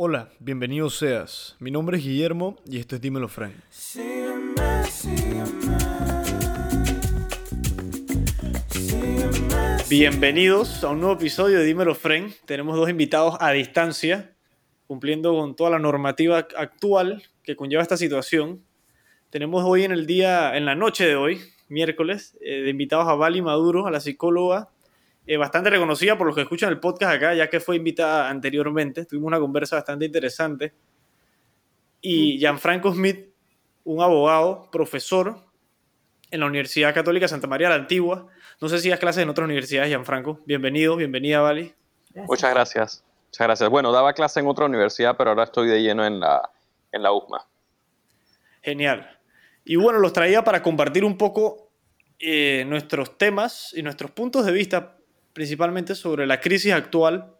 Hola, bienvenido seas. Mi nombre es Guillermo y esto es Dímelo Frank. Bienvenidos a un nuevo episodio de Dímelo Frank. Tenemos dos invitados a distancia, cumpliendo con toda la normativa actual que conlleva esta situación. Tenemos hoy en el día, en la noche de hoy, miércoles, eh, de invitados a Vali Maduro, a la psicóloga eh, bastante reconocida por los que escuchan el podcast acá, ya que fue invitada anteriormente. Tuvimos una conversa bastante interesante. Y Gianfranco Smith, un abogado, profesor en la Universidad Católica Santa María la Antigua. No sé si das clases en otras universidades, Gianfranco. Bienvenido, bienvenida, Vali. Muchas gracias. Muchas gracias. Bueno, daba clase en otra universidad, pero ahora estoy de lleno en la, en la USMA. Genial. Y bueno, los traía para compartir un poco eh, nuestros temas y nuestros puntos de vista principalmente sobre la crisis actual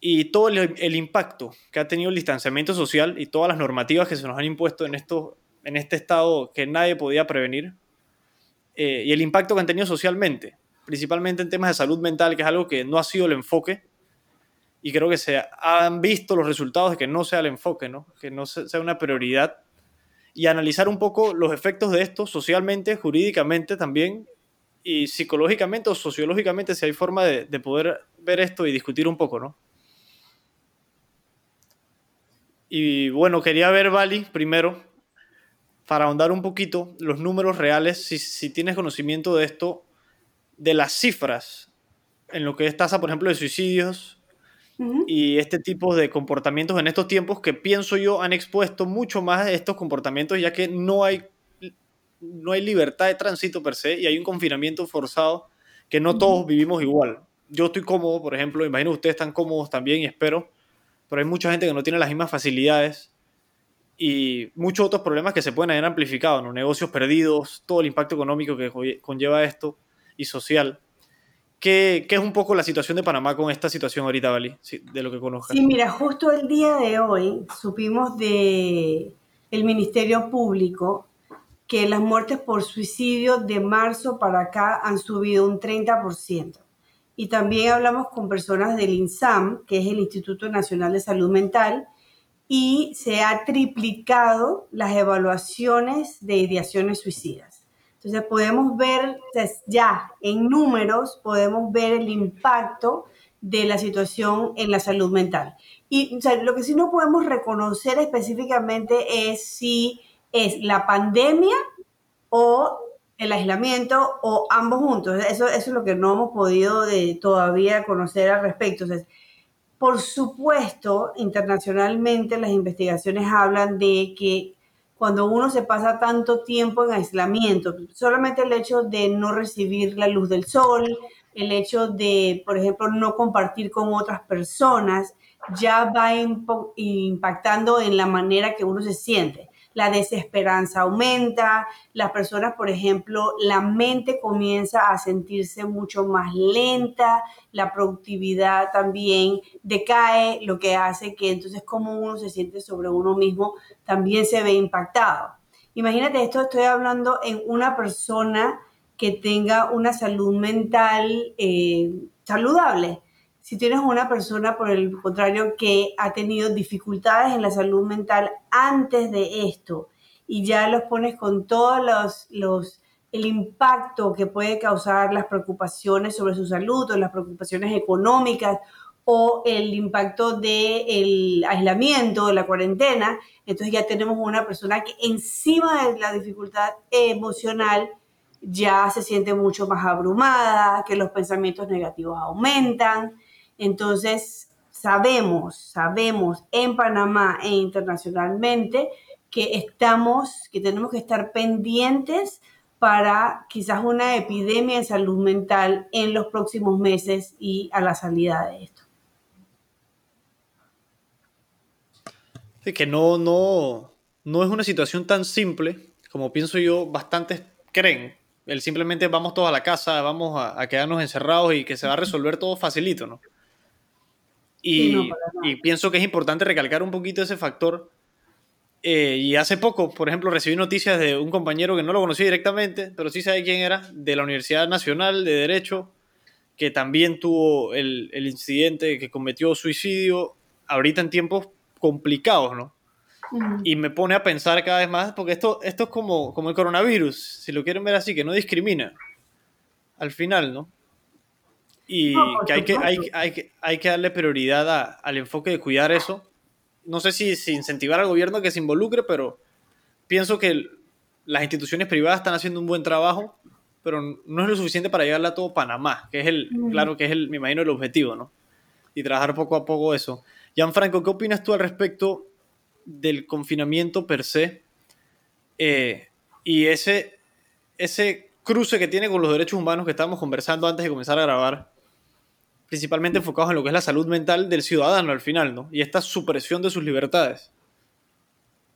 y todo el, impacto que ha tenido el distanciamiento social y todas las normativas que se nos han impuesto en, esto, en este estado que nadie podía prevenir eh, y el impacto que han tenido socialmente, principalmente en temas de salud mental, que es algo que no ha sido el enfoque y creo que se han visto los resultados de que no sea el enfoque, ¿no? que no sea una prioridad y analizar un poco los efectos de esto socialmente, jurídicamente también y psicológicamente o sociológicamente si hay forma de, poder ver esto y discutir un poco, ¿no? Y bueno, quería ver, Vali, primero, para ahondar un poquito los números reales, si, tienes conocimiento de esto, de las cifras en lo que es tasa, por ejemplo, de suicidios y este tipo de comportamientos en estos tiempos que pienso yo han expuesto mucho más estos comportamientos ya que no hay no hay libertad de tránsito per se y hay un confinamiento forzado que no todos vivimos igual. Yo estoy cómodo, por ejemplo, imagino que ustedes están cómodos también y espero, pero hay mucha gente que no tiene las mismas facilidades y muchos otros problemas que se pueden haber amplificado, ¿no? negocios perdidos, todo el impacto económico que conlleva esto y social. ¿Qué, ¿Qué, es un poco la situación de Panamá con esta situación ahorita, Vali? de lo que conozcas. Sí, mira, justo el día de hoy supimos de el Ministerio Público que las muertes por suicidio de marzo para acá han subido un 30%. Y también hablamos con personas del INSAM, que es el Instituto Nacional de Salud Mental, y se ha triplicado las evaluaciones de ideaciones suicidas. Entonces podemos ver ya en números, podemos ver el impacto de la situación en la salud mental. Y lo que sí no podemos reconocer específicamente es si es la pandemia o el aislamiento o ambos juntos. Eso, es lo que no hemos podido de, todavía conocer al respecto. por supuesto, internacionalmente las investigaciones hablan de que cuando uno se pasa tanto tiempo en aislamiento, solamente el hecho de no recibir la luz del sol, el hecho de, por ejemplo, no compartir con otras personas, ya va impactando en la manera que uno se siente la desesperanza aumenta, las personas, por ejemplo, la mente comienza a sentirse mucho más lenta, la productividad también decae, lo que hace que entonces como uno se siente sobre uno mismo también se ve impactado. Imagínate esto, estoy hablando en una persona que tenga una salud mental eh, saludable si tienes una persona, por el contrario, que ha tenido dificultades en la salud mental antes de esto y ya los pones con todos los, los el impacto que puede causar las preocupaciones sobre su salud o las preocupaciones económicas o el impacto del aislamiento, de la cuarentena, entonces ya tenemos una persona que encima de la dificultad emocional ya se siente mucho más abrumada, que los pensamientos negativos aumentan, entonces, sabemos, sabemos en Panamá e internacionalmente que estamos, que tenemos que estar pendientes para quizás una epidemia de salud mental en los próximos meses y a la salida de esto. Que no, no, no es una situación tan simple como pienso yo, bastantes creen. El simplemente vamos todos a la casa, vamos a, a quedarnos encerrados y que se va a resolver todo facilito, ¿no? Y, pienso que es importante recalcar un poquito ese factor. Eh, y hace poco, por ejemplo, recibí noticias de un compañero que no lo conocí directamente, pero sí sabe quién era, de la Universidad Nacional de Derecho, que también tuvo el, el incidente que cometió suicidio ahorita en tiempos complicados, ¿no? Y me pone a pensar cada vez más, porque esto, esto es como, como el coronavirus, si lo quieren ver así, que no discrimina al final, ¿no? Y que, hay que, hay, hay, que hay que darle prioridad al enfoque de cuidar eso. No sé si, si incentivar al gobierno a que se involucre, pero pienso que las instituciones privadas están haciendo un buen trabajo, pero no es lo suficiente para llegarle a todo Panamá, que es el, claro que es el, me imagino, el objetivo, ¿no? Y trabajar poco a poco eso. Gianfranco, ¿qué opinas tú al respecto del confinamiento per se eh, y ese, ese cruce que tiene con los derechos humanos que estábamos conversando antes de comenzar a grabar, principalmente enfocados en lo que es la salud mental del ciudadano al final, ¿no? Y esta supresión de sus libertades.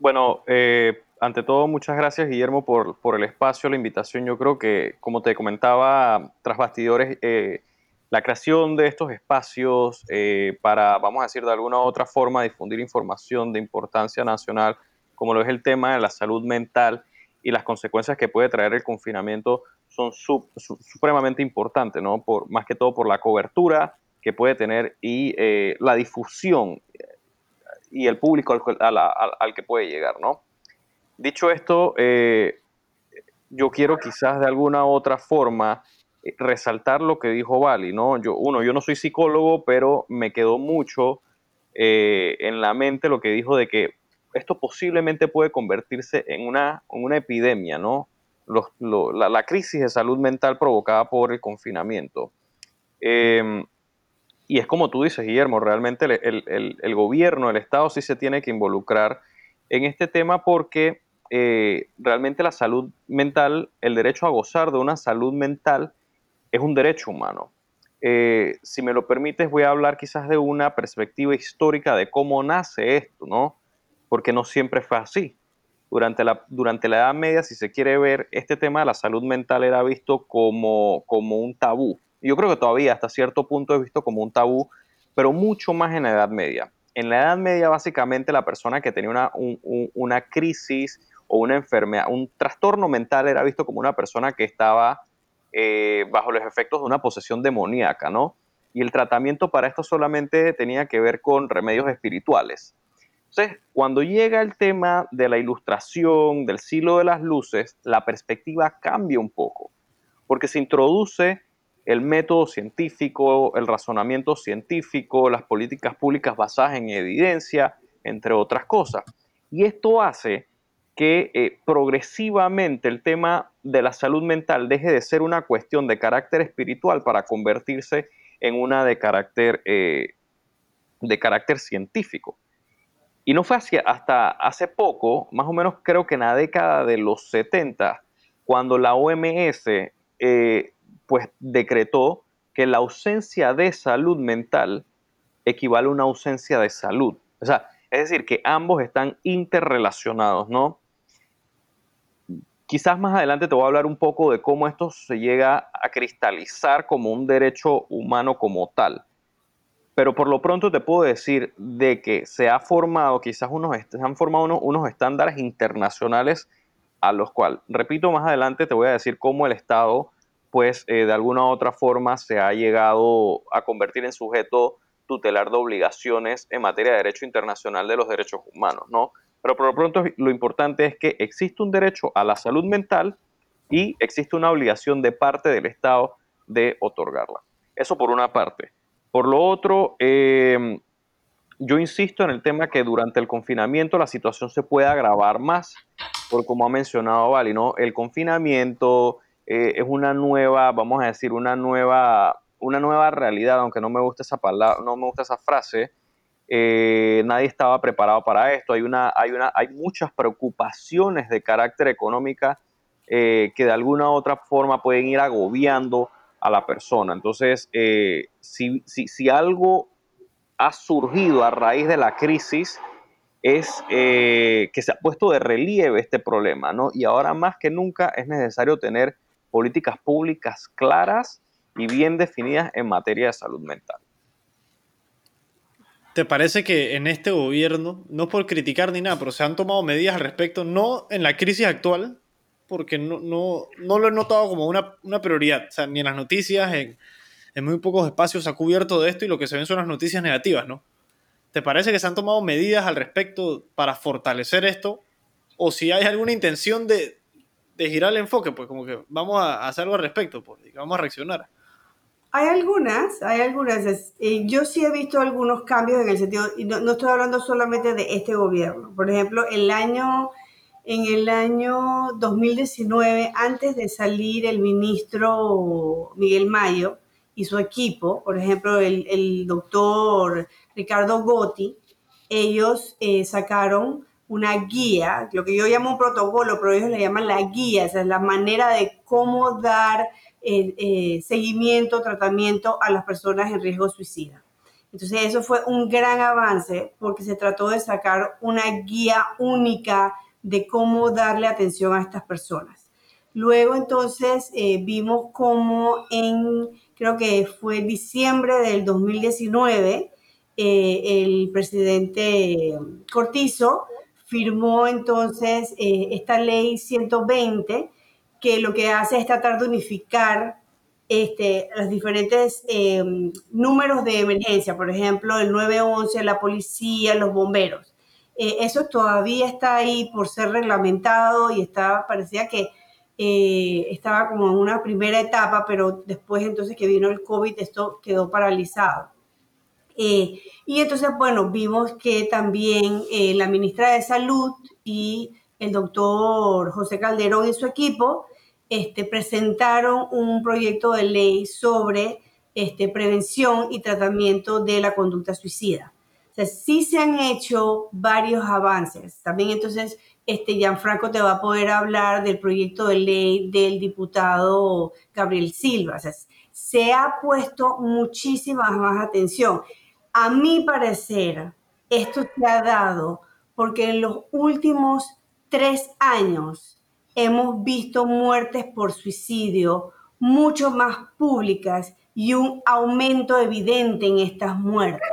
Bueno, eh, ante todo, muchas gracias, Guillermo, por, por, el espacio, la invitación. Yo creo que, como te comentaba, tras bastidores, eh, la creación de estos espacios eh, para, vamos a decir, de alguna u otra forma, difundir información de importancia nacional, como lo es el tema de la salud mental y las consecuencias que puede traer el confinamiento, son supremamente importantes, ¿no? Por, más que todo por la cobertura que puede tener y eh, la difusión y el público al, que puede llegar, ¿no? Dicho esto, eh, yo quiero quizás de alguna otra forma eh, resaltar lo que dijo Bali, ¿no? Yo, uno, yo no soy psicólogo, pero me quedó mucho eh, en la mente lo que dijo de que esto posiblemente puede convertirse en una, una epidemia, ¿no? La, crisis de salud mental provocada por el confinamiento. Em, y es como tú dices, Guillermo, realmente el, gobierno, el Estado sí se tiene que involucrar en este tema porque eh, realmente la salud mental, el derecho a gozar de una salud mental, es un derecho humano. Eh, si me lo permites, voy a hablar quizás de una perspectiva histórica de cómo nace esto, ¿no? Porque no siempre fue así. Durante la, durante la Edad Media, si se quiere ver, este tema de la salud mental era visto como, como un tabú. Yo creo que todavía hasta cierto punto es visto como un tabú, pero mucho más en la Edad Media. En la Edad Media, básicamente, la persona que tenía una, una crisis o una enfermedad, un trastorno mental era visto como una persona que estaba eh, bajo los efectos de una posesión demoníaca, ¿no? Y el tratamiento para esto solamente tenía que ver con remedios espirituales. Entonces, cuando llega el tema de la ilustración, del siglo de las luces, la perspectiva cambia un poco, porque se introduce el método científico, el razonamiento científico, las políticas públicas basadas en evidencia, entre otras cosas. Y esto hace que eh, progresivamente el tema de la salud mental deje de ser una cuestión de carácter espiritual para convertirse en una de carácter, eh, de carácter científico. Y no fue así hasta hace poco, más o menos creo que en la década de los 70, cuando la OMS eh, pues decretó que la ausencia de salud mental equivale a una ausencia de salud. O sea, es decir, que ambos están interrelacionados, ¿no? Quizás más adelante te voy a hablar un poco de cómo esto se llega a cristalizar como un derecho humano como tal. Pero por lo pronto te puedo decir de que se ha formado, quizás unos, se han formado unos, estándares internacionales a los cuales, repito, más adelante te voy a decir cómo el Estado, pues eh, de alguna u otra forma se ha llegado a convertir en sujeto tutelar de obligaciones en materia de derecho internacional de los derechos humanos, ¿no? Pero por lo pronto lo importante es que existe un derecho a la salud mental y existe una obligación de parte del Estado de otorgarla. Eso por una parte. Por lo otro, eh, yo insisto en el tema que durante el confinamiento la situación se puede agravar más, por como ha mencionado Vali, ¿no? El confinamiento eh, es una nueva, vamos a decir, una nueva, una nueva realidad, aunque no me gusta esa palabra, no me gusta esa frase, eh, nadie estaba preparado para esto, hay, una, hay, una, hay muchas preocupaciones de carácter económica que de alguna u otra forma pueden ir agobiando a la persona. Entonces, eh, si, si, algo ha surgido a raíz de la crisis, es que se ha puesto de relieve este problema, ¿no? Y ahora más que nunca es necesario tener políticas públicas claras y bien definidas en materia de salud mental. ¿Te parece que en este gobierno, no por criticar ni nada, pero se han tomado medidas al respecto, no en la crisis actual, porque no, no, no lo he notado como una, una, prioridad, o sea, ni en las noticias, en, en muy pocos espacios se ha cubierto de esto y lo que se ven son las noticias negativas, ¿no? ¿te parece que se han tomado medidas al respecto para fortalecer esto? ¿O si hay alguna intención de, de girar el enfoque? Pues como que vamos a hacer algo al respecto, pues, vamos a reaccionar. Hay algunas, hay algunas. Yo sí he visto algunos cambios en el sentido, y no, estoy hablando solamente de este gobierno. Por ejemplo, el año, en el año 2019, antes de salir el ministro Miguel Mayo y su equipo, por ejemplo, el, doctor Ricardo Gotti, ellos eh, sacaron una guía, lo que yo llamo un protocolo, pero ellos le llaman la guía, es la manera de cómo dar eh, seguimiento, tratamiento a las personas en riesgo suicida. Entonces eso fue un gran avance porque se trató de sacar una guía única de cómo darle atención a estas personas. Luego entonces eh, vimos cómo en, creo que fue diciembre del 2019, eh, el presidente Cortizo firmó entonces esta ley 120 que lo que hace es tratar de unificar este, los diferentes números de emergencia, por ejemplo, el 911, la policía, los bomberos. Eh, eso todavía está ahí por ser reglamentado y está, parecía que eh, estaba como en una primera etapa, pero después entonces que vino el COVID, esto quedó paralizado. Eh, y entonces, bueno, vimos que también la ministra de Salud y el doctor José Calderón y su equipo este, presentaron un proyecto de ley sobre este, prevención y tratamiento de la conducta suicida. O sea, sí se han hecho varios avances. También entonces, este, Gianfranco te va a poder hablar del proyecto de ley del diputado Gabriel Silva. O sea, se ha puesto muchísima más atención. A mi parecer, esto se ha dado porque en los últimos tres años hemos visto muertes por suicidio mucho más públicas y un aumento evidente en estas muertes,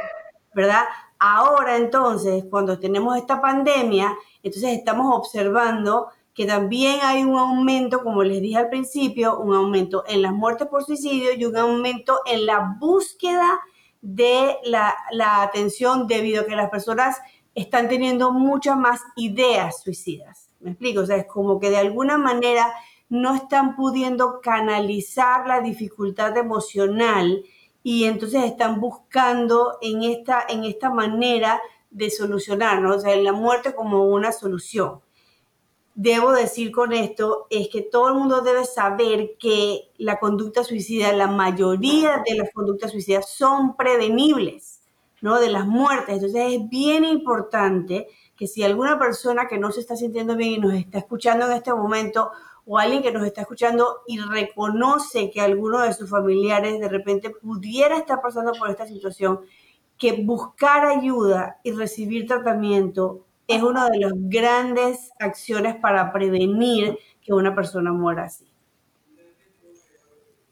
¿verdad? Ahora entonces, cuando tenemos esta pandemia, entonces estamos observando que también hay un aumento, como les dije al principio, un aumento en las muertes por suicidio y un aumento en la búsqueda de la, la atención debido a que las personas están teniendo muchas más ideas suicidas. ¿Me explico? O sea, es como que de alguna manera no están pudiendo canalizar la dificultad emocional y entonces están buscando en esta, en esta manera de solucionar, ¿no? O sea, la muerte como una solución. Debo decir con esto es que todo el mundo debe saber que la conducta suicida, la mayoría de las conductas suicidas son prevenibles, ¿no? De las muertes. Entonces es bien importante que si alguna persona que no se está sintiendo bien y nos está escuchando en este momento, o alguien que nos está escuchando y reconoce que alguno de sus familiares de repente pudiera estar pasando por esta situación, que buscar ayuda y recibir tratamiento es una de las grandes acciones para prevenir que una persona muera así.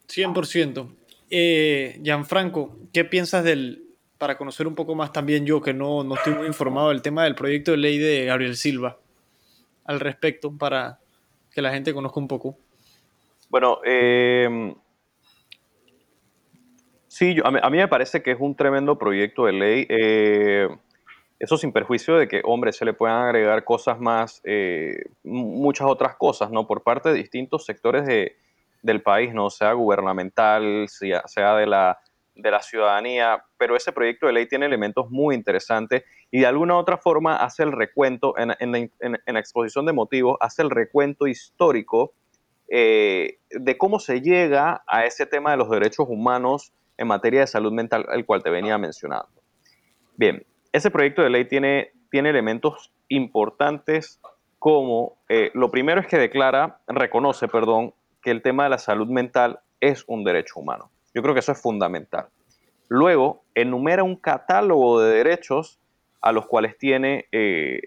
100%. Eh, Gianfranco, ¿qué piensas del, para conocer un poco más también yo, que no, no estoy muy informado del tema del proyecto de ley de Gabriel Silva al respecto, para que la gente conozca un poco. Bueno, eh, sí, a, mí, me parece que es un tremendo proyecto de ley. Eh, eso sin perjuicio de que, hombre, se le puedan agregar cosas más, eh, muchas otras cosas, ¿no? Por parte de distintos sectores de, del país, ¿no? Sea gubernamental, sea, sea de la de la ciudadanía, pero ese proyecto de ley tiene elementos muy interesantes y de alguna u otra forma hace el recuento, en, la exposición de motivos, hace el recuento histórico eh, de cómo se llega a ese tema de los derechos humanos en materia de salud mental, el cual te venía mencionando. Bien, ese proyecto de ley tiene, tiene elementos importantes como, eh, lo primero es que declara, reconoce, perdón, que el tema de la salud mental es un derecho humano. Yo creo que eso es fundamental. Luego, enumera un catálogo de derechos a los cuales tiene eh,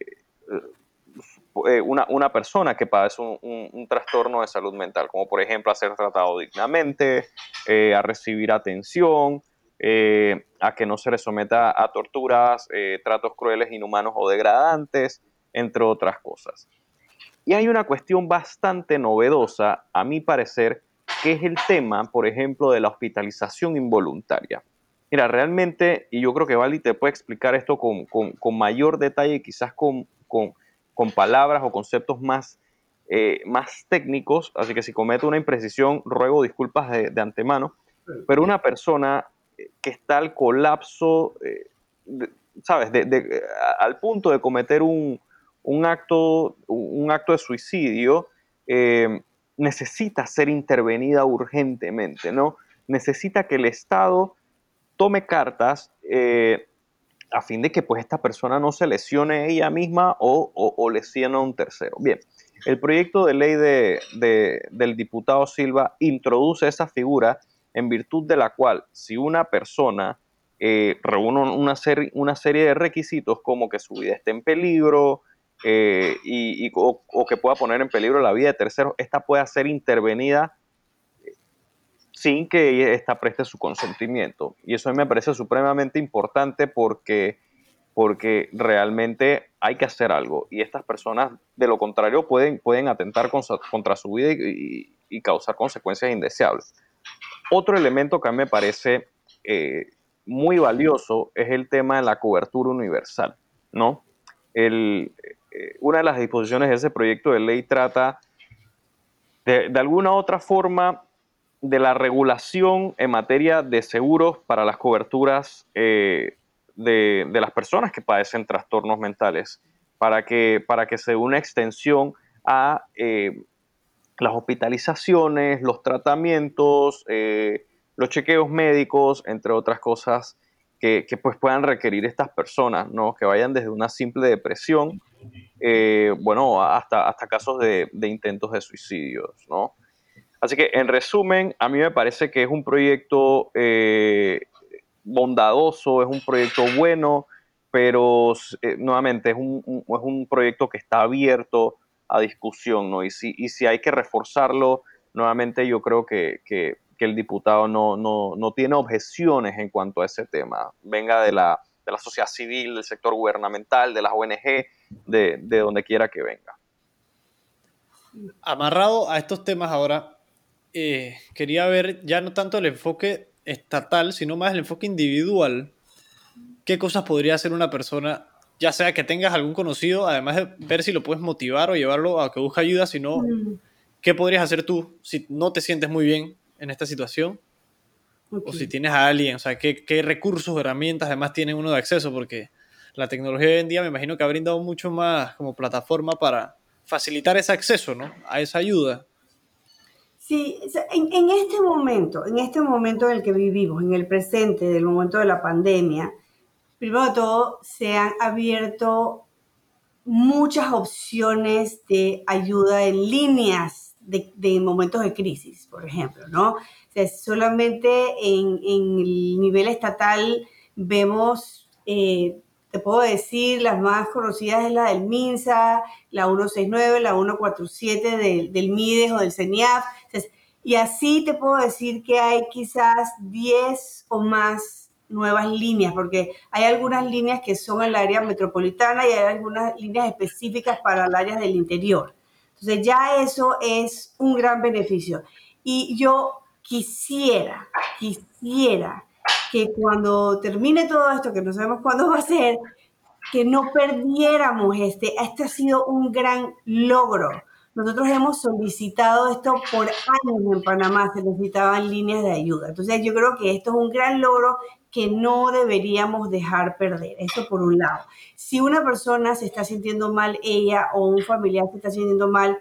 eh, una, persona que padece un, trastorno de salud mental, como por ejemplo a ser tratado dignamente, eh, a recibir atención, a que no se le someta a torturas, tratos crueles, inhumanos o degradantes, entre otras cosas. Y hay una cuestión bastante novedosa, a mi parecer, que es el tema, por ejemplo, de la hospitalización involuntaria. Mira, realmente, y yo creo que Vali te puede explicar esto con, con, mayor detalle, quizás con, con, palabras o conceptos más, eh, más técnicos, así que si cometo una imprecisión, ruego disculpas de, antemano, pero una persona que está al colapso, eh, ¿sabes?, de, al punto de cometer un, un, acto, un acto de suicidio, eh, necesita ser intervenida urgentemente, ¿no? Necesita que el Estado tome cartas eh, a fin de que pues esta persona no se lesione ella misma o, o, lesione a un tercero. Bien, el proyecto de ley de, del diputado Silva introduce esa figura en virtud de la cual si una persona eh, reúne una, serie, una serie de requisitos como que su vida esté en peligro eh, y, o, que pueda poner en peligro la vida de terceros, esta pueda ser intervenida sin que ésta preste su consentimiento. Y eso a mí me parece supremamente importante porque, porque realmente hay que hacer algo. Y estas personas, de lo contrario, pueden, pueden atentar contra su vida y, causar consecuencias indeseables. Otro elemento que a mí me parece eh, muy valioso es el tema de la cobertura universal, ¿no? El, eh, una de las disposiciones de ese proyecto de ley trata de, alguna otra forma de la regulación en materia de seguros para las coberturas eh, de, las personas que padecen trastornos mentales, para que, para que se dé una extensión a eh, las hospitalizaciones, los tratamientos, los chequeos médicos, entre otras cosas que, pues puedan requerir estas personas, ¿no? que vayan desde una simple depresión, bueno, hasta, hasta casos de, de intentos de suicidios, ¿no? Así que, en resumen, a mí me parece que es un proyecto eh, bondadoso, es un proyecto bueno, pero eh, nuevamente es un, es un, proyecto que está abierto a discusión, ¿no? Y si, y si hay que reforzarlo, nuevamente yo creo que, que, el diputado no, no, no, tiene objeciones en cuanto a ese tema, venga de la, de la sociedad civil, del sector gubernamental, de las ONG, de, de donde quiera que venga. Amarrado a estos temas ahora, eh, quería ver ya no tanto el enfoque estatal, sino más el enfoque individual. ¿Qué cosas podría hacer una persona, ya sea que tengas algún conocido, además de ver si lo puedes motivar o llevarlo a que busque ayuda, sino mm. qué podrías hacer tú si no te sientes muy bien en esta situación? O si tienes a alguien, o sea, ¿qué, qué recursos, herramientas además tiene uno de acceso, porque la tecnología hoy en día me imagino que ha brindado mucho más como plataforma para facilitar ese acceso, ¿no? A esa ayuda. Sí, en, este momento, en este momento en el que vivimos, en el presente, del momento de la pandemia, primero de todo, se han abierto muchas opciones de ayuda en líneas de, momentos de crisis, por ejemplo, ¿no? solamente en, el nivel estatal vemos, eh, te puedo decir, las más conocidas es la del MINSA, la 169, la 147 del, del MIDES o del CENIAF, y así te puedo decir que hay quizás 10 o más nuevas líneas, porque hay algunas líneas que son en el área metropolitana y hay algunas líneas específicas para el área del interior. Entonces ya eso es un gran beneficio. Y yo quisiera, quisiera que cuando termine todo esto, que no sabemos cuándo va a ser, que no perdiéramos este. Este ha sido un gran logro nosotros hemos solicitado esto por años en Panamá, se necesitaban líneas de ayuda. Entonces yo creo que esto es un gran logro que no deberíamos dejar perder. Esto por un lado. Si una persona se está sintiendo mal, ella o un familiar se está sintiendo mal,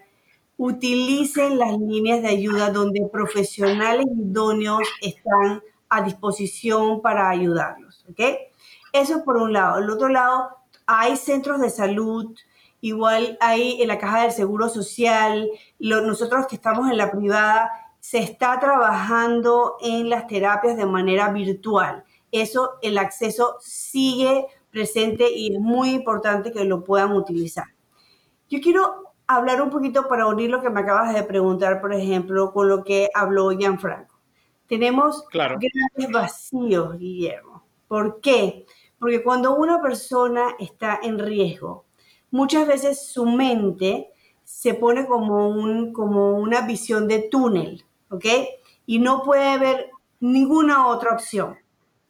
utilicen las líneas de ayuda donde profesionales idóneos están a disposición para ayudarlos. ¿Ok? Eso por un lado. El otro lado, hay centros de salud, igual hay en la caja del Seguro Social, nosotros que estamos en la privada, se está trabajando en las terapias de manera virtual. Eso, el acceso sigue presente y es muy importante que lo puedan utilizar. Yo quiero hablar un poquito para unir lo que me acabas de preguntar, por ejemplo, con lo que habló Gianfranco. Tenemos grandes vacíos, Guillermo. ¿Por qué? Porque cuando una persona está en riesgo, muchas veces su mente se pone como, un, como una visión de túnel, ¿ok? Y no puede ver ninguna otra opción.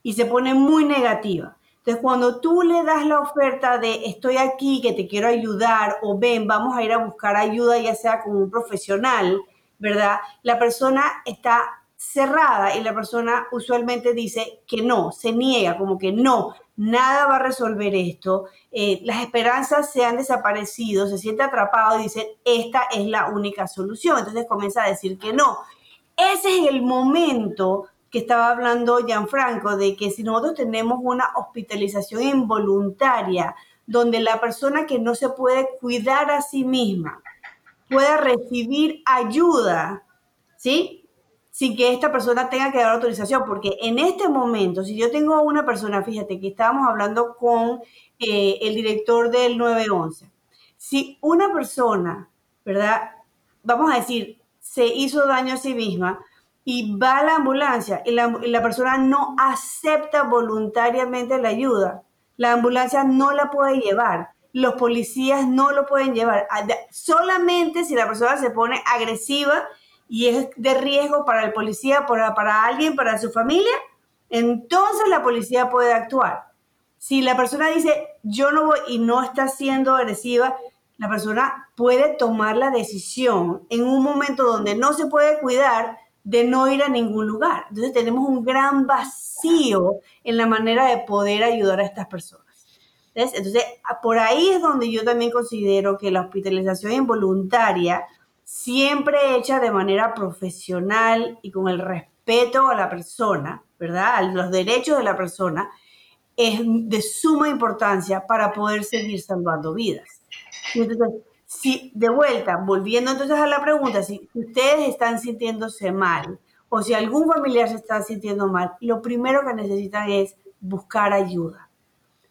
Y se pone muy negativa. Entonces, cuando tú le das la oferta de estoy aquí, que te quiero ayudar, o ven, vamos a ir a buscar ayuda, ya sea con un profesional, ¿verdad? La persona está cerrada y la persona usualmente dice que no, se niega, como que no, nada va a resolver esto, eh, las esperanzas se han desaparecido, se siente atrapado y dice, esta es la única solución. Entonces comienza a decir que no. Ese es el momento que estaba hablando Gianfranco, de que si nosotros tenemos una hospitalización involuntaria, donde la persona que no se puede cuidar a sí misma pueda recibir ayuda, ¿sí? Sin que esta persona tenga que dar autorización, porque en este momento, si yo tengo una persona, fíjate que estábamos hablando con eh, el director del 911, si una persona, ¿verdad? Vamos a decir, se hizo daño a sí misma, y va a la ambulancia y la, persona no acepta voluntariamente la ayuda, la ambulancia no la puede llevar, los policías no lo pueden llevar. Solamente si la persona se pone agresiva y es de riesgo para el policía, para, para alguien, para su familia, entonces la policía puede actuar. Si la persona dice yo no voy y no está siendo agresiva, la persona puede tomar la decisión en un momento donde no se puede cuidar de no ir a ningún lugar. Entonces tenemos un gran vacío en la manera de poder ayudar a estas personas. Entonces, por ahí es donde yo también considero que la hospitalización involuntaria, siempre hecha de manera profesional y con el respeto a la persona, ¿verdad? A los derechos de la persona, es de suma importancia para poder seguir salvando vidas. Entonces, si de vuelta, volviendo entonces a la pregunta, si ustedes están sintiéndose mal o si algún familiar se está sintiendo mal, lo primero que necesitan es buscar ayuda.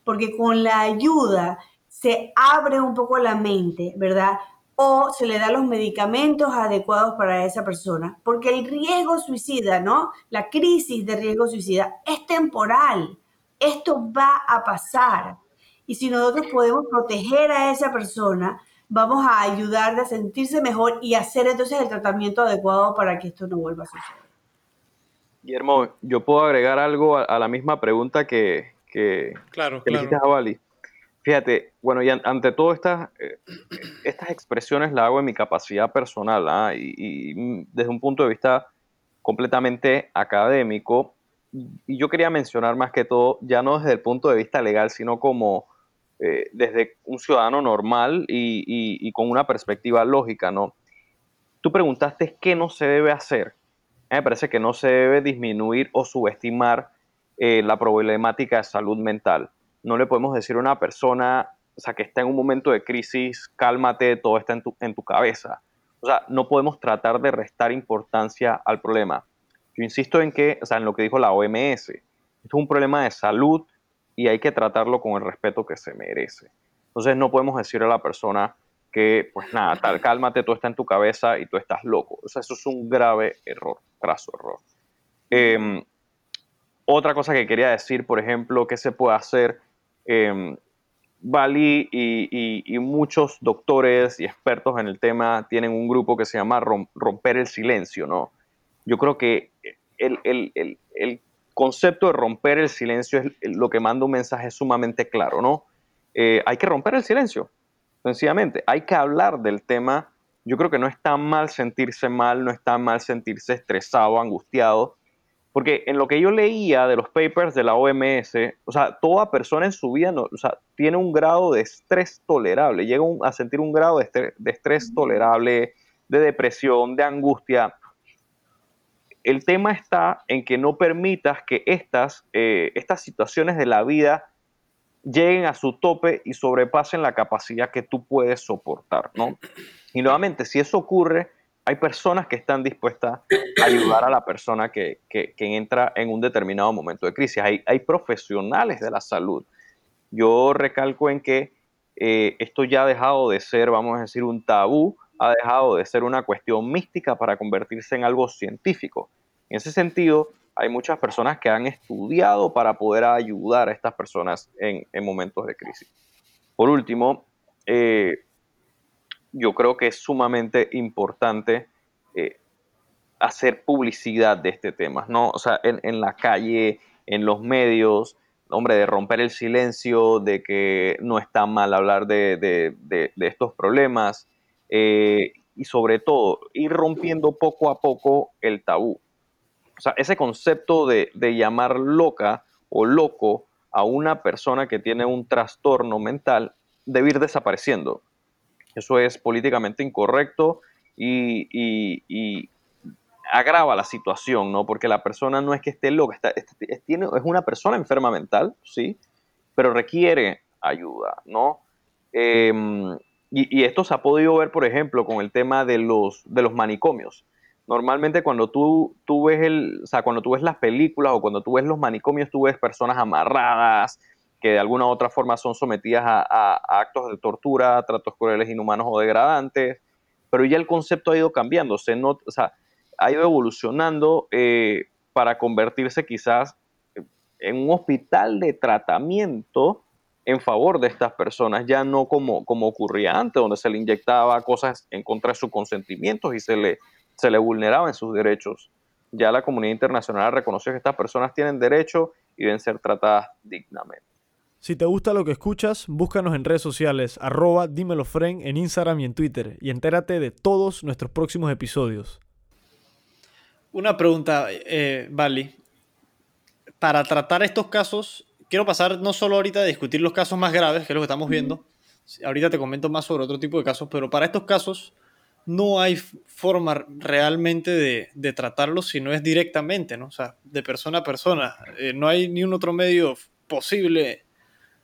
Porque con la ayuda se abre un poco la mente, ¿verdad? O se le da los medicamentos adecuados para esa persona. Porque el riesgo suicida, ¿no? La crisis de riesgo suicida es temporal. Esto va a pasar. Y si nosotros podemos proteger a esa persona, vamos a ayudarle a sentirse mejor y hacer entonces el tratamiento adecuado para que esto no vuelva a suceder. Guillermo, yo puedo agregar algo a, la misma pregunta que, que, claro, le hiciste a Bali. Fíjate, bueno, y ante todo estas, eh, estas expresiones las hago en mi capacidad personal ¿ah? y, desde un punto de vista completamente académico. Y yo quería mencionar más que todo, ya no desde el punto de vista legal, sino como eh, desde un ciudadano normal y, con una perspectiva lógica, ¿no? Tú preguntaste qué no se debe hacer. me parece que no se debe disminuir o subestimar eh, la problemática de salud mental. No le podemos decir a una persona, o sea, que está en un momento de crisis, cálmate, todo está en tu, en tu cabeza. O sea, no podemos tratar de restar importancia al problema. Yo insisto en que, o sea, en lo que dijo la OMS, es un problema de salud y hay que tratarlo con el respeto que se merece. Entonces no podemos decir a la persona que, pues nada, tal, cálmate, todo está en tu cabeza y tú estás loco. O sea, eso es un grave error, graso error. Em, otra cosa que quería decir, por ejemplo, que se puede hacer, eh, Bali y, muchos doctores y expertos en el tema tienen un grupo que se llama Romper el Silencio, ¿no? Yo creo que el, el, el concepto de romper el silencio es lo que manda un mensaje sumamente claro, ¿no? Eh, hay que romper el silencio, sencillamente. Hay que hablar del tema. Yo creo que no está mal sentirse mal, no está mal sentirse estresado, angustiado, porque en lo que yo leía de los papers de la OMS, o sea, toda persona en su vida o sea, tiene un grado de estrés tolerable, llega a sentir un grado de estrés tolerable, de depresión, de angustia el tema está en que no permitas que estas, eh, estas situaciones de la vida lleguen a su tope y sobrepasen la capacidad que tú puedes soportar, ¿no? Y nuevamente, si eso ocurre, hay personas que están dispuestas a ayudar a la persona que, entra en un determinado momento de crisis. Hay, hay, profesionales de la salud. Yo recalco en que eh, esto ya ha dejado de ser, vamos a decir, un tabú ha dejado de ser una cuestión mística para convertirse en algo científico. En ese sentido, hay muchas personas que han estudiado para poder ayudar a estas personas en, momentos de crisis. Por último, eh, yo creo que es sumamente importante eh, hacer publicidad de este tema, ¿no? O sea, en, la calle, en los medios, hombre, de romper el silencio, de que no está mal hablar de, estos problemas eh, y sobre todo ir rompiendo poco a poco el tabú. O sea, ese concepto de, llamar loca o loco a una persona que tiene un trastorno mental debe ir desapareciendo. Eso es políticamente incorrecto y, agrava la situación, ¿no? Porque la persona no es que esté loca, es, tiene, es una persona enferma mental, sí, pero requiere ayuda, ¿no? Em, y, esto se ha podido ver, por ejemplo, con el tema de los, de los manicomios. Normalmente cuando tú, tú ves el, o sea, cuando tú ves las películas o cuando tú ves los manicomios, tú ves personas amarradas, que de alguna u otra forma son sometidas a, actos de tortura, tratos crueles, inhumanos o degradantes, pero ya el concepto ha ido cambiando, se o sea, ha ido evolucionando eh, para convertirse quizás en un hospital de tratamiento en favor de estas personas, ya no como, como ocurría antes, donde se le inyectaba cosas en contra de sus consentimientos y se le, se le vulneraban sus derechos. Ya la comunidad internacional reconoció que estas personas tienen derecho y deben ser tratadas dignamente. Si te gusta lo que escuchas, búscanos en redes sociales, arroba dímelofren en Instagram y en Twitter, y entérate de todos nuestros próximos episodios. Una pregunta, eh, Bali. Para tratar estos casos, quiero pasar no solo ahorita a discutir los casos más graves, que es lo que estamos viendo, ahorita te comento más sobre otro tipo de casos, pero para estos casos no hay forma realmente de, tratarlos si no es directamente, ¿no? O sea, de persona a persona. Eh, no hay ni un otro medio posible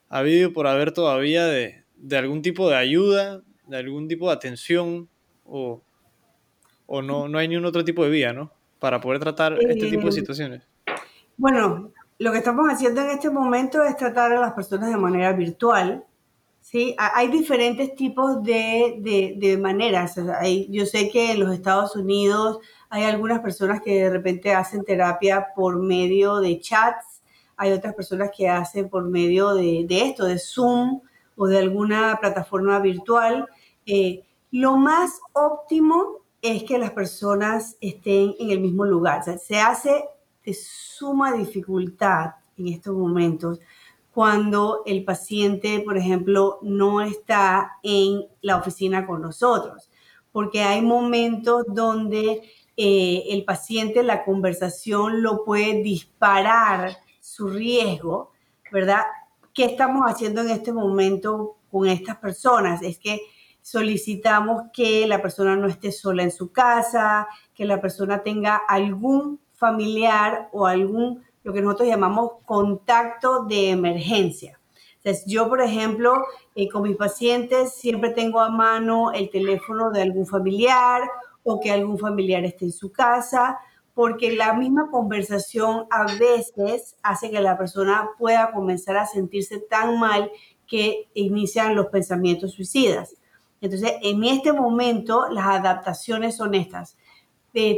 ha habido por haber todavía de, algún tipo de ayuda, de algún tipo de atención o, no, no hay ni un otro tipo de vía, ¿no? Para poder tratar este tipo de eh, situaciones. Bueno, lo que estamos haciendo en este momento es tratar a las personas de manera virtual. ¿sí? Hay diferentes tipos de, maneras. yo sé que en los Estados Unidos hay algunas personas que de repente hacen terapia por medio de chats hay otras personas que hacen por medio de, esto, de Zoom o de alguna plataforma virtual. Eh, lo más óptimo es que las personas estén en el mismo lugar. se hace de suma dificultad en estos momentos cuando el paciente, por ejemplo, no está en la oficina con nosotros, porque hay momentos donde eh, el paciente, la conversación lo puede disparar su riesgo, ¿verdad? ¿Qué estamos haciendo en este momento con estas personas? Es que solicitamos que la persona no esté sola en su casa, que la persona tenga algún familiar o algún, lo que nosotros llamamos contacto de emergencia. Entonces, yo, por ejemplo, eh, con mis pacientes siempre tengo a mano el teléfono de algún familiar o que algún familiar esté en su casa porque la misma conversación a veces hace que la persona pueda comenzar a sentirse tan mal que inician los pensamientos suicidas. Entonces, en este momento, las adaptaciones son estas.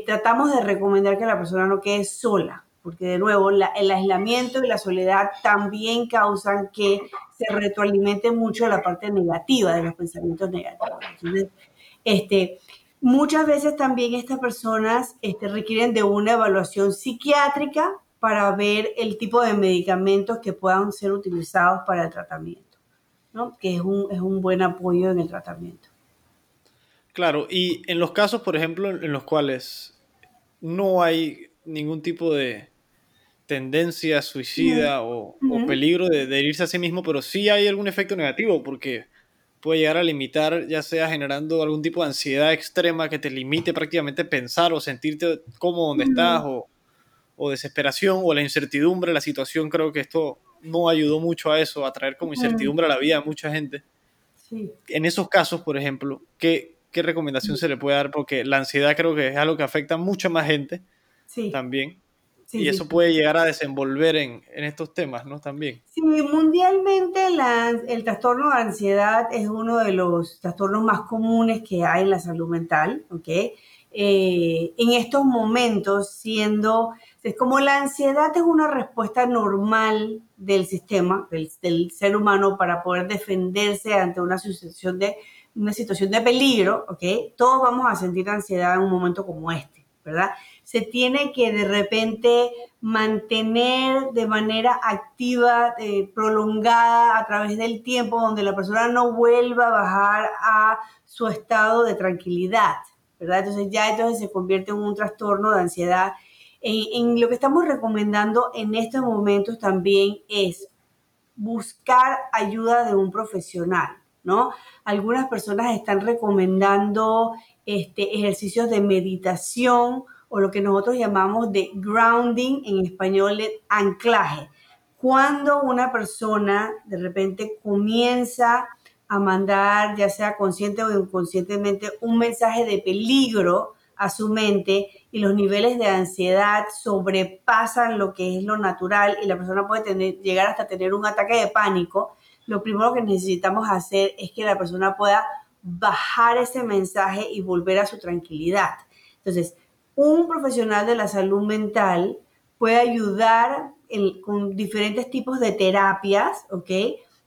Tratamos de recomendar que la persona no quede sola, porque de nuevo, el aislamiento y la soledad también causan que se retroalimente mucho la parte negativa de los pensamientos negativos. Entonces, este, Muchas veces también estas personas este, requieren de una evaluación psiquiátrica para ver el tipo de medicamentos que puedan ser utilizados para el tratamiento, ¿no? que es un, es un buen apoyo en el tratamiento. Claro, y en los casos, por ejemplo, en los cuales no hay ningún tipo de tendencia suicida o, peligro de, de, herirse a sí mismo, pero sí hay algún efecto negativo, porque puede llegar a limitar, ya sea generando algún tipo de ansiedad extrema que te limite prácticamente pensar o sentirte cómodo donde estás o, o, desesperación o la incertidumbre, la situación, creo que esto no ayudó mucho a eso, a traer como incertidumbre a la vida de mucha gente. En esos casos, por ejemplo, ¿qué, ¿qué recomendación se le puede dar? Porque la ansiedad creo que es algo que afecta a mucha más gente también y eso puede llegar a desenvolver en, estos temas, ¿no? También. Sí, mundialmente el trastorno de ansiedad es uno de los trastornos más comunes que hay en la salud mental, ¿ok? Eh, en estos momentos, siendo, es como la ansiedad es una respuesta normal del sistema, del, del, ser humano para poder defenderse ante una situación de, una situación de peligro, ¿ok? Todos vamos a sentir ansiedad en un momento como este ¿verdad? Se tiene que de repente mantener de manera activa, eh, prolongada a través del tiempo, donde la persona no vuelva a bajar a su estado de tranquilidad, ¿verdad? Entonces ya entonces se convierte en un trastorno de ansiedad. en lo que estamos recomendando en estos momentos también es buscar ayuda de un profesional, ¿no? Algunas personas están recomendando este, ejercicios de meditación o lo que nosotros llamamos de grounding, en español de anclaje. Cuando una persona de repente comienza a mandar, ya sea consciente o inconscientemente, un mensaje de peligro a su mente y los niveles de ansiedad sobrepasan lo que es lo natural y la persona puede llegar hasta tener un ataque de pánico, lo primero que necesitamos hacer es que la persona pueda bajar ese mensaje y volver a su tranquilidad. Entonces, un profesional de la salud mental puede ayudar con diferentes tipos de terapias, ¿ok?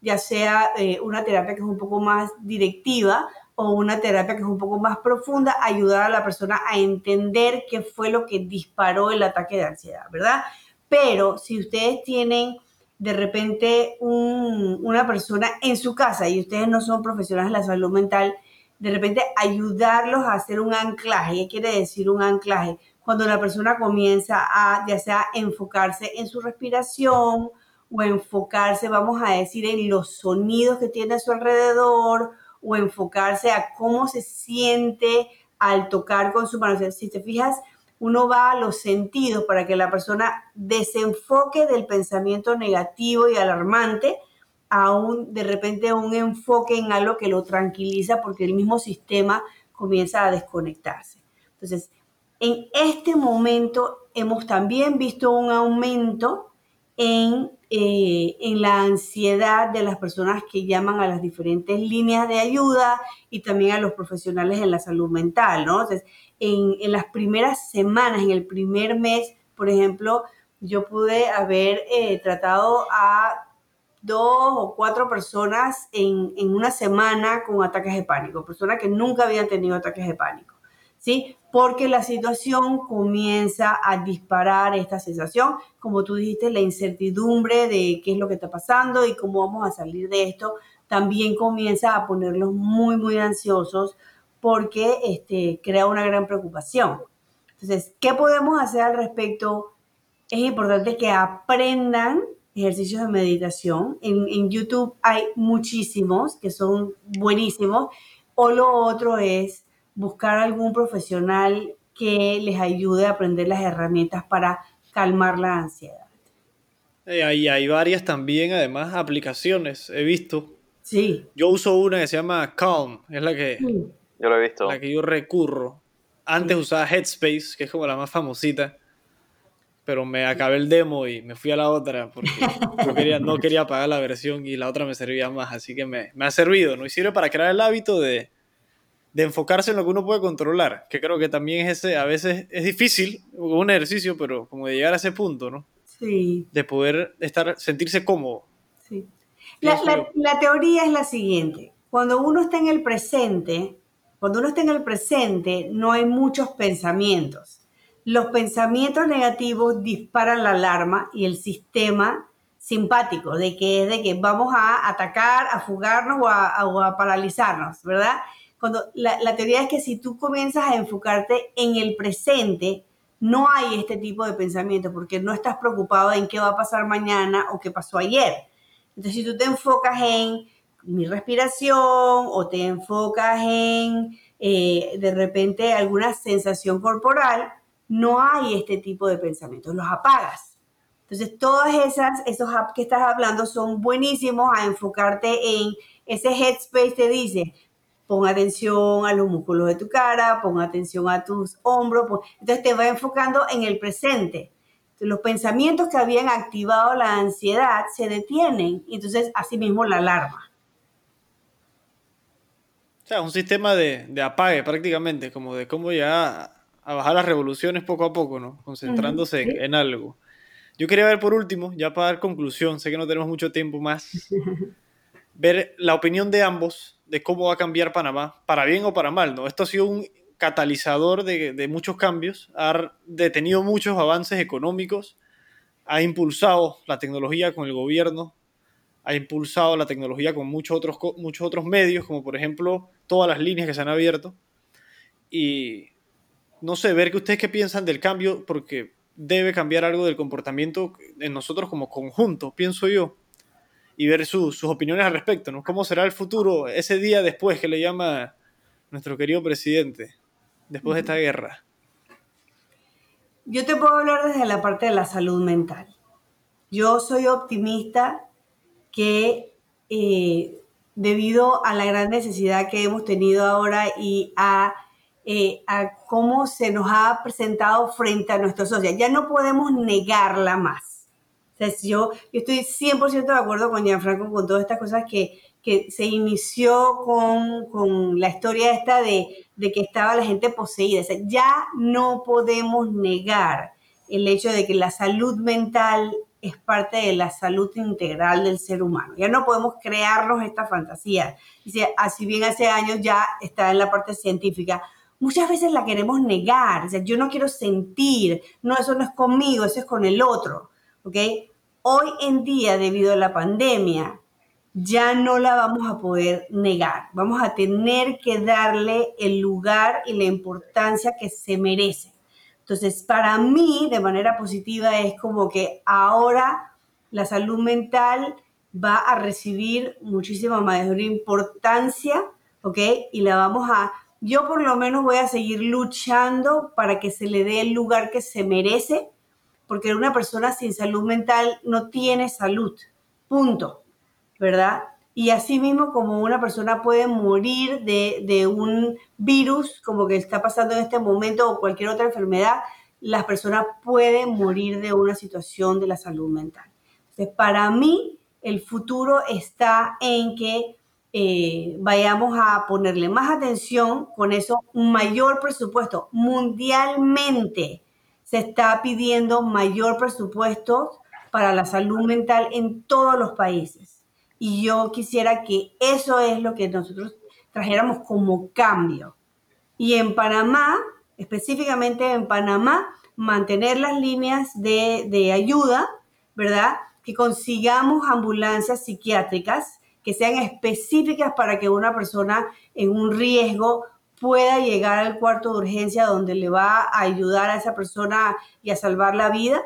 Ya sea eh, una terapia que es un poco más directiva o una terapia que es un poco más profunda, ayudar a la persona a entender qué fue lo que disparó el ataque de ansiedad, ¿verdad? Pero si ustedes tienen de repente una persona en su casa y ustedes no son profesionales de la salud mental, de repente ayudarlos a hacer un anclaje. ¿Qué quiere decir un anclaje? Cuando la persona comienza a, ya sea, enfocarse en su respiración o enfocarse, vamos a decir, en los sonidos que tiene a su alrededor o enfocarse a cómo se siente al tocar con su mano. si te fijas, uno va a los sentidos para que la persona desenfoque del pensamiento negativo y alarmante a un, de repente un enfoque en algo que lo tranquiliza porque el mismo sistema comienza a desconectarse. Entonces, en este momento hemos también visto un aumento en, eh, en, la ansiedad de las personas que llaman a las diferentes líneas de ayuda y también a los profesionales en la salud mental, ¿no? Entonces, en, en las primeras semanas, en el primer mes, por ejemplo, yo pude haber eh, tratado a dos o cuatro personas en, en, una semana con ataques de pánico, personas que nunca habían tenido ataques de pánico, ¿sí? Porque la situación comienza a disparar esta sensación, como tú dijiste, la incertidumbre de qué es lo que está pasando y cómo vamos a salir de esto, también comienza a ponerlos muy, muy ansiosos porque este, crea una gran preocupación. Entonces, ¿qué podemos hacer al respecto? Es importante que aprendan ejercicios de meditación. En, en, YouTube hay muchísimos que son buenísimos. O lo otro es buscar algún profesional que les ayude a aprender las herramientas para calmar la ansiedad. Eh, hay, hay varias también, además, aplicaciones, he visto. Sí. Yo uso una que se llama Calm, es la que, yo lo he visto. La que yo recurro. Antes usaba Headspace, que es como la más famosita. Pero me acabé el demo y me fui a la otra porque quería, no quería pagar la versión y la otra me servía más. Así que me, me ha servido, ¿no? Y sirve para crear el hábito de, de enfocarse en lo que uno puede controlar, que creo que también es ese, a veces es difícil, un ejercicio, pero como de llegar a ese punto, ¿no? Sí. De poder estar, sentirse cómodo. Sí. La, la, la, teoría es la siguiente, cuando uno está en el presente, cuando uno está en el presente, no hay muchos pensamientos. Los pensamientos negativos disparan la alarma y el sistema simpático de que es de que vamos a atacar, a fugarnos o a, paralizarnos, ¿verdad? Cuando la, teoría es que si tú comienzas a enfocarte en el presente, no hay este tipo de pensamiento porque no estás preocupado en qué va a pasar mañana o qué pasó ayer. Entonces, si tú te enfocas en mi respiración o te enfocas en eh, de repente alguna sensación corporal, no hay este tipo de pensamientos, los apagas. Entonces, todas esas, esos apps que estás hablando son buenísimos a enfocarte en ese headspace, te dice, pon atención a los músculos de tu cara, pon atención a tus hombros, entonces te va enfocando en el presente. los pensamientos que habían activado la ansiedad se detienen, y entonces asimismo la alarma sea, un sistema de, de, apague prácticamente, como de cómo ya a bajar las revoluciones poco a poco, ¿no? Concentrándose en, en, algo. Yo quería ver por último, ya para dar conclusión, sé que no tenemos mucho tiempo más, ver la opinión de ambos de cómo va a cambiar Panamá, para bien o para mal, ¿no? Esto ha sido un catalizador de, muchos cambios, ha detenido muchos avances económicos, ha impulsado la tecnología con el gobierno, ha impulsado la tecnología con muchos otros, muchos otros medios, como por ejemplo todas las líneas que se han abierto. Y no sé, ver que ustedes qué piensan del cambio, porque debe cambiar algo del comportamiento en nosotros como conjunto, pienso yo, y ver sus opiniones al respecto, ¿no? ¿Cómo será el futuro ese día después que le llama nuestro querido presidente, después de esta guerra? Yo te puedo hablar desde la parte de la salud mental. Yo soy optimista que eh, debido a la gran necesidad que hemos tenido ahora y a eh, a cómo se nos ha presentado frente a nuestros socios. Ya no podemos negarla más. O yo, yo estoy 100% de acuerdo con Gianfranco con todas estas cosas que, que se inició con, con, la historia esta de, de, que estaba la gente poseída. ya no podemos negar el hecho de que la salud mental es parte de la salud integral del ser humano. Ya no podemos crearnos esta fantasía. Dice, así bien hace años ya está en la parte científica muchas veces la queremos negar. Yo no quiero sentir, no, eso no es conmigo, eso es con el otro. Hoy en día, debido a la pandemia, ya no la vamos a poder negar. Vamos a tener que darle el lugar y la importancia que se merece. Entonces, para mí, de manera positiva, es como que ahora la salud mental va a recibir muchísima mayor importancia, ¿ok? Y la vamos a yo por lo menos voy a seguir luchando para que se le dé el lugar que se merece, porque una persona sin salud mental no tiene salud, punto, ¿verdad? Y así mismo como una persona puede morir de, un virus, como que está pasando en este momento, o cualquier otra enfermedad, las personas pueden morir de una situación de la salud mental. Entonces, para mí, el futuro está en que eh, vayamos a ponerle más atención, con eso un mayor presupuesto. Mundialmente se está pidiendo mayor presupuesto para la salud mental en todos los países. Y yo quisiera que eso es lo que nosotros trajéramos como cambio. Y en Panamá, específicamente en Panamá, mantener las líneas de, de ayuda, ¿verdad? Que consigamos ambulancias psiquiátricas que sean específicas para que una persona en un riesgo pueda llegar al cuarto de urgencia donde le va a ayudar a esa persona y a salvar la vida.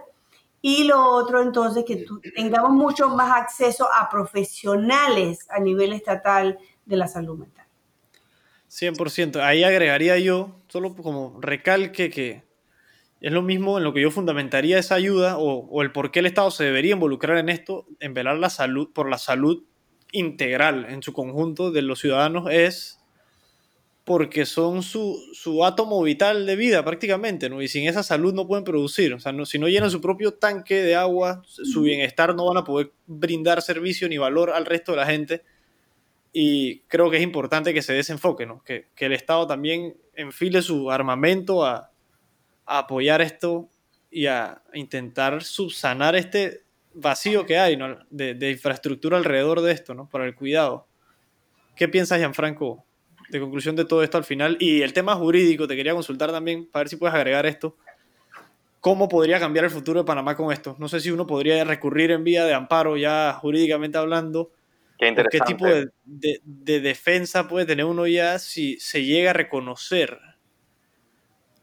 Y lo otro, entonces, que tengamos mucho más acceso a profesionales a nivel estatal de la salud mental. 100%. Ahí agregaría yo, solo como recalque que es lo mismo en lo que yo fundamentaría esa ayuda o, o el por qué el Estado se debería involucrar en esto, en velar la salud, por la salud integral en su conjunto de los ciudadanos es porque son su, átomo vital de vida prácticamente, ¿no? Y sin esa salud no pueden producir, o sea, si no llenan su propio tanque de agua, su bienestar no van a poder brindar servicio ni valor al resto de la gente. Y creo que es importante que se desenfoque, ¿no? Que, el Estado también enfile su armamento a, a apoyar esto y a intentar subsanar este vacío que hay de, infraestructura alrededor de esto, ¿no? Para el cuidado. ¿Qué piensas, Gianfranco, de conclusión de todo esto al final? Y el tema jurídico, te quería consultar también, para ver si puedes agregar esto. ¿Cómo podría cambiar el futuro de Panamá con esto? No sé si uno podría recurrir en vía de amparo, ya jurídicamente hablando. Qué, ¿Qué tipo de, de defensa puede tener uno ya si se llega a reconocer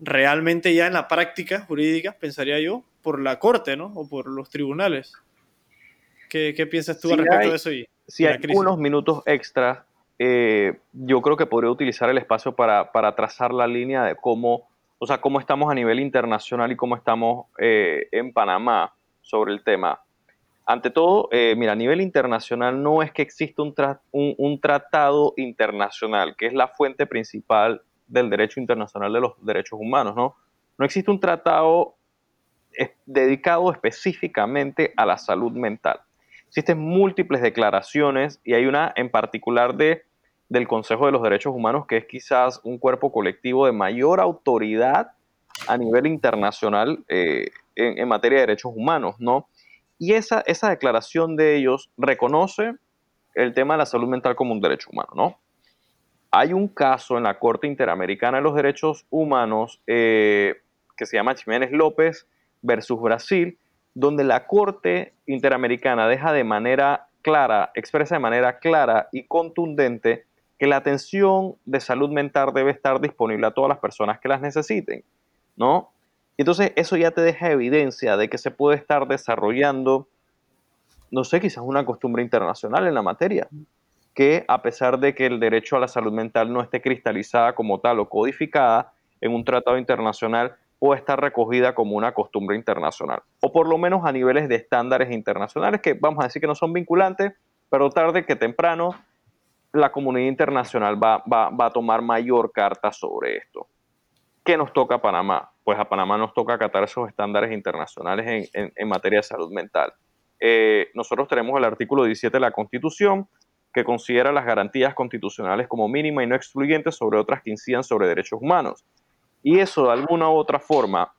realmente ya en la práctica jurídica, pensaría yo, por la corte, ¿no? O por los tribunales. ¿Qué, qué piensas tú al respecto de eso? Y, si hay unos minutos extra, eh, yo creo que podría utilizar el espacio para, para, trazar la línea de cómo, o sea, cómo estamos a nivel internacional y cómo estamos eh, en Panamá sobre el tema. Ante todo, eh, mira, a nivel internacional no es que exista un, un, un, tratado internacional, que es la fuente principal del derecho internacional de los derechos humanos, ¿no? No existe un tratado dedicado específicamente a la salud mental. Existen múltiples declaraciones y hay una en particular de, del Consejo de los Derechos Humanos que es quizás un cuerpo colectivo de mayor autoridad a nivel internacional eh, en, materia de derechos humanos, ¿no? Y esa, esa declaración de ellos reconoce el tema de la salud mental como un derecho humano, ¿no? hay un caso en la Corte Interamericana de los Derechos Humanos eh, que se llama Jiménez López versus Brasil, donde la Corte Interamericana deja de manera clara, expresa de manera clara y contundente que la atención de salud mental debe estar disponible a todas las personas que las necesiten, ¿no? Entonces eso ya te deja evidencia de que se puede estar desarrollando, no sé, quizás una costumbre internacional en la materia, que a pesar de que el derecho a la salud mental no esté cristalizada como tal o codificada en un tratado internacional, puede estar recogida como una costumbre internacional, o por lo menos a niveles de estándares internacionales que vamos a decir que no son vinculantes, pero tarde que temprano la comunidad internacional va, a tomar mayor carta sobre esto. ¿Qué nos toca a Panamá? Pues a Panamá nos toca acatar esos estándares internacionales en, materia de salud mental. Eh, nosotros tenemos el artículo 17 de la Constitución, que considera las garantías constitucionales como mínima y no excluyentes sobre otras que incidan sobre derechos humanos. Y eso de alguna u otra forma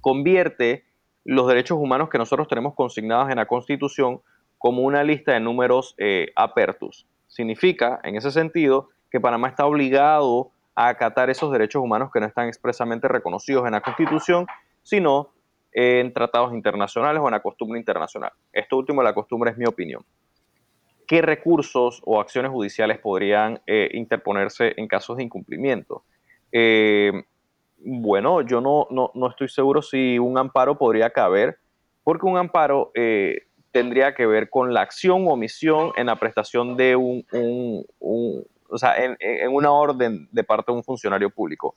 convierte los derechos humanos que nosotros tenemos consignados en la Constitución como una lista de números eh, apertus. Significa, en ese sentido, que Panamá está obligado a acatar esos derechos humanos que no están expresamente reconocidos en la Constitución, sino en tratados internacionales o en la costumbre internacional. Esto último, la costumbre es mi opinión. ¿Qué recursos o acciones judiciales podrían eh, interponerse en casos de incumplimiento? Eh, bueno, yo no, no, estoy seguro si un amparo podría caber, porque un amparo eh, tendría que ver con la acción o omisión en la prestación de un, o sea, en, una orden de parte de un funcionario público.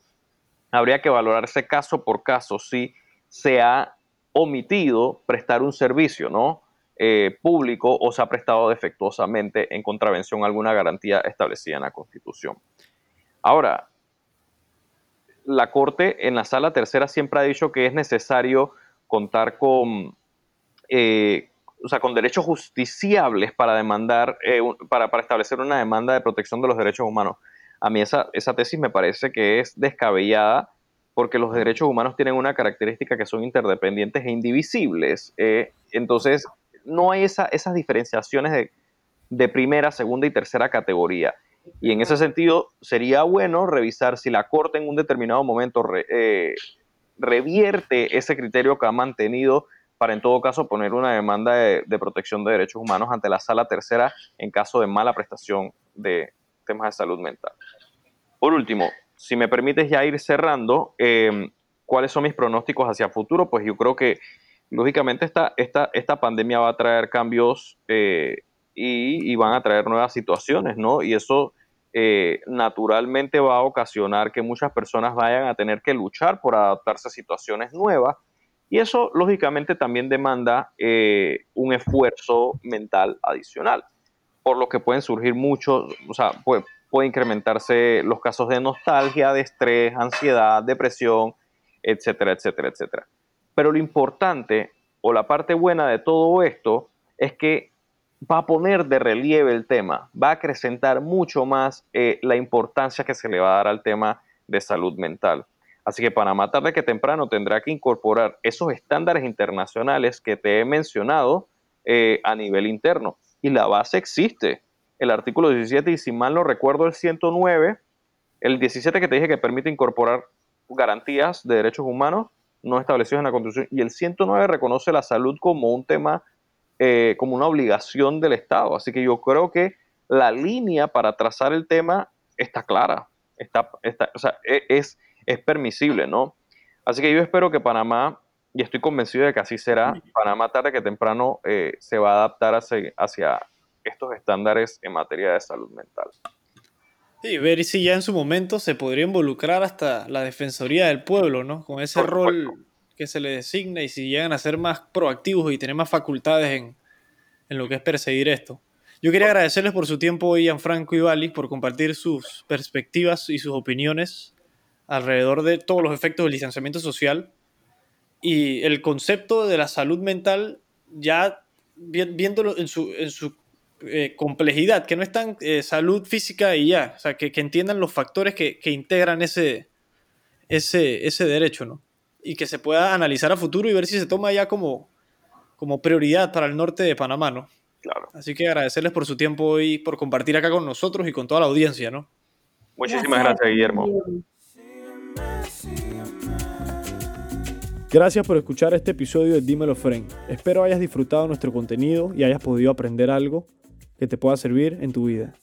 Habría que valorarse caso por caso si se ha omitido prestar un servicio, ¿no? Eh, público o se ha prestado defectuosamente en contravención a alguna garantía establecida en la Constitución. Ahora, la Corte en la sala tercera siempre ha dicho que es necesario contar con, eh, o sea, con derechos justiciables para demandar, eh, para, establecer una demanda de protección de los derechos humanos. A mí esa, esa tesis me parece que es descabellada porque los derechos humanos tienen una característica que son interdependientes e indivisibles. Eh, entonces, no hay esa, esas diferenciaciones de, de primera, segunda y tercera categoría. Y en ese sentido, sería bueno revisar si la Corte en un determinado momento eh, revierte ese criterio que ha mantenido para en todo caso poner una demanda de, protección de derechos humanos ante la sala tercera en caso de mala prestación de temas de salud mental. Por último, si me permites ya ir cerrando, em, ¿cuáles son mis pronósticos hacia futuro? Pues yo creo que lógicamente esta, esta, esta pandemia va a traer cambios eh, y, van a traer nuevas situaciones, ¿no? Y eso eh, naturalmente va a ocasionar que muchas personas vayan a tener que luchar por adaptarse a situaciones nuevas. Y eso, lógicamente, también demanda eh, un esfuerzo mental adicional, por lo que pueden surgir muchos, o sea, puede, incrementarse los casos de nostalgia, de estrés, ansiedad, depresión, etcétera, etcétera, etcétera. Pero lo importante o la parte buena de todo esto es que va a poner de relieve el tema, va a acrecentar mucho más eh, la importancia que se le va a dar al tema de salud mental. Así que Panamá tarde que temprano tendrá que incorporar esos estándares internacionales que te he mencionado eh, a nivel interno. Y la base existe. El artículo 17 y si mal no recuerdo el 109, el 17 que te dije que permite incorporar garantías de derechos humanos no establecidos en la Constitución y el 109 reconoce la salud como un tema eh, como una obligación del Estado. Así que yo creo que la línea para trazar el tema está clara, está, está, o sea, e, es, es permisible, ¿no? Así que yo espero que Panamá, y estoy convencido de que así será, Panamá tarde que temprano eh, se va a adaptar hacia, hacia estos estándares en materia de salud mental. Sí, ver si ya en su momento se podría involucrar hasta la Defensoría del Pueblo, ¿no? Con ese rol que se le designa y si llegan a ser más proactivos y tener más facultades en, lo que es perseguir esto. Yo quería agradecerles por su tiempo hoy, Gianfranco y Vali, por compartir sus perspectivas y sus opiniones alrededor de todos los efectos del licenciamiento social y el concepto de la salud mental, ya viéndolo en su, en su eh, complejidad, que no es tan eh, salud física y ya, o sea, que, entiendan los factores que, que integran ese, ese, ese derecho, ¿no? y que se pueda analizar a futuro y ver si se toma ya como, como prioridad para el norte de Panamá, ¿no? Claro. Así que agradecerles por su tiempo y por compartir acá con nosotros y con toda la audiencia, ¿no? Muchísimas gracias, Guillermo. Gracias por escuchar este episodio de Dímelo Friend. Espero hayas disfrutado nuestro contenido y hayas podido aprender algo que te pueda servir en tu vida.